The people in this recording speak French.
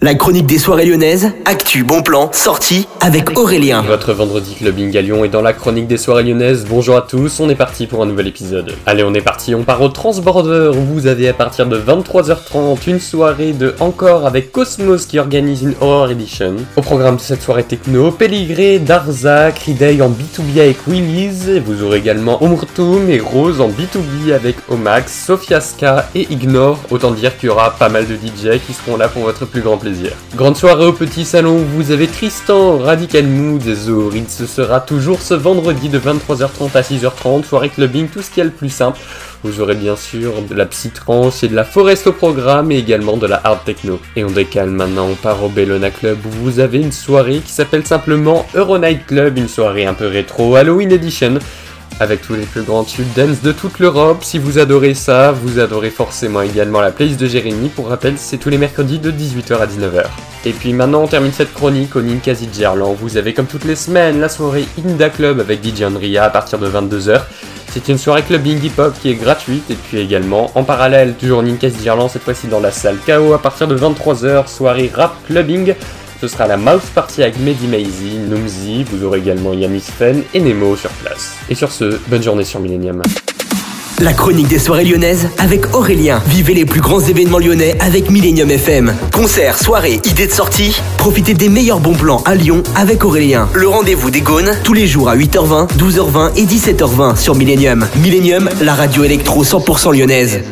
La chronique des soirées lyonnaises, actu, bon plan, sortie avec Aurélien. Votre vendredi clubbing à Lyon est dans la chronique des soirées lyonnaises. Bonjour à tous, on est parti pour un nouvel épisode. Allez, on est parti, on part au Transborder où vous avez à partir de 23h30 une soirée de Encore avec Cosmos qui organise une Horror Edition. Au programme de cette soirée techno, Pelligré, Darza, Criday en B2B avec Willy's. Vous aurez également Omrtum et Rose en B2B avec Omax, Sofiaska et Ignore. Autant dire qu'il y aura pas mal de DJ qui seront là pour votre plus grand plaisir. Grande soirée au petit salon où vous avez Tristan, Radical Mood et. Ce sera toujours ce vendredi de 23h30 à 6h30. Soirée clubbing, tout ce qui est le plus simple. Vous aurez bien sûr de la psytrance et de la forest au programme et également de la hard techno. Et on décale maintenant, on part au Bellona Club où vous avez une soirée qui s'appelle simplement Euronight Club, une soirée un peu rétro Halloween Edition avec tous les plus grands tubes dance de toute l'Europe. Si vous adorez ça, vous adorez forcément également la playlist de Jérémy. Pour rappel, c'est tous les mercredis de 18h à 19h. Et puis maintenant, on termine cette chronique au Ninkasi Gerland. Vous avez comme toutes les semaines la soirée Inda Club avec DJ Andrea à partir de 22h. C'est une soirée clubbing hip-hop qui est gratuite et puis également en parallèle, toujours Ninkasi Gerland, cette fois-ci dans la salle KO à partir de 23h, soirée rap clubbing ce sera la Mouse Party avec Mehdi Maizy, Numzi, vous aurez également Yanis Fen et Nemo sur place. Et sur ce, bonne journée sur Millennium. La chronique des soirées lyonnaises avec Aurélien. Vivez les plus grands événements lyonnais avec Millennium FM. Concerts, soirées, idées de sortie. Profitez des meilleurs bons plans à Lyon avec Aurélien. Le rendez-vous des Gaunes tous les jours à 8h20, 12h20 et 17h20 sur Millennium. Millennium, la radio électro 100% lyonnaise.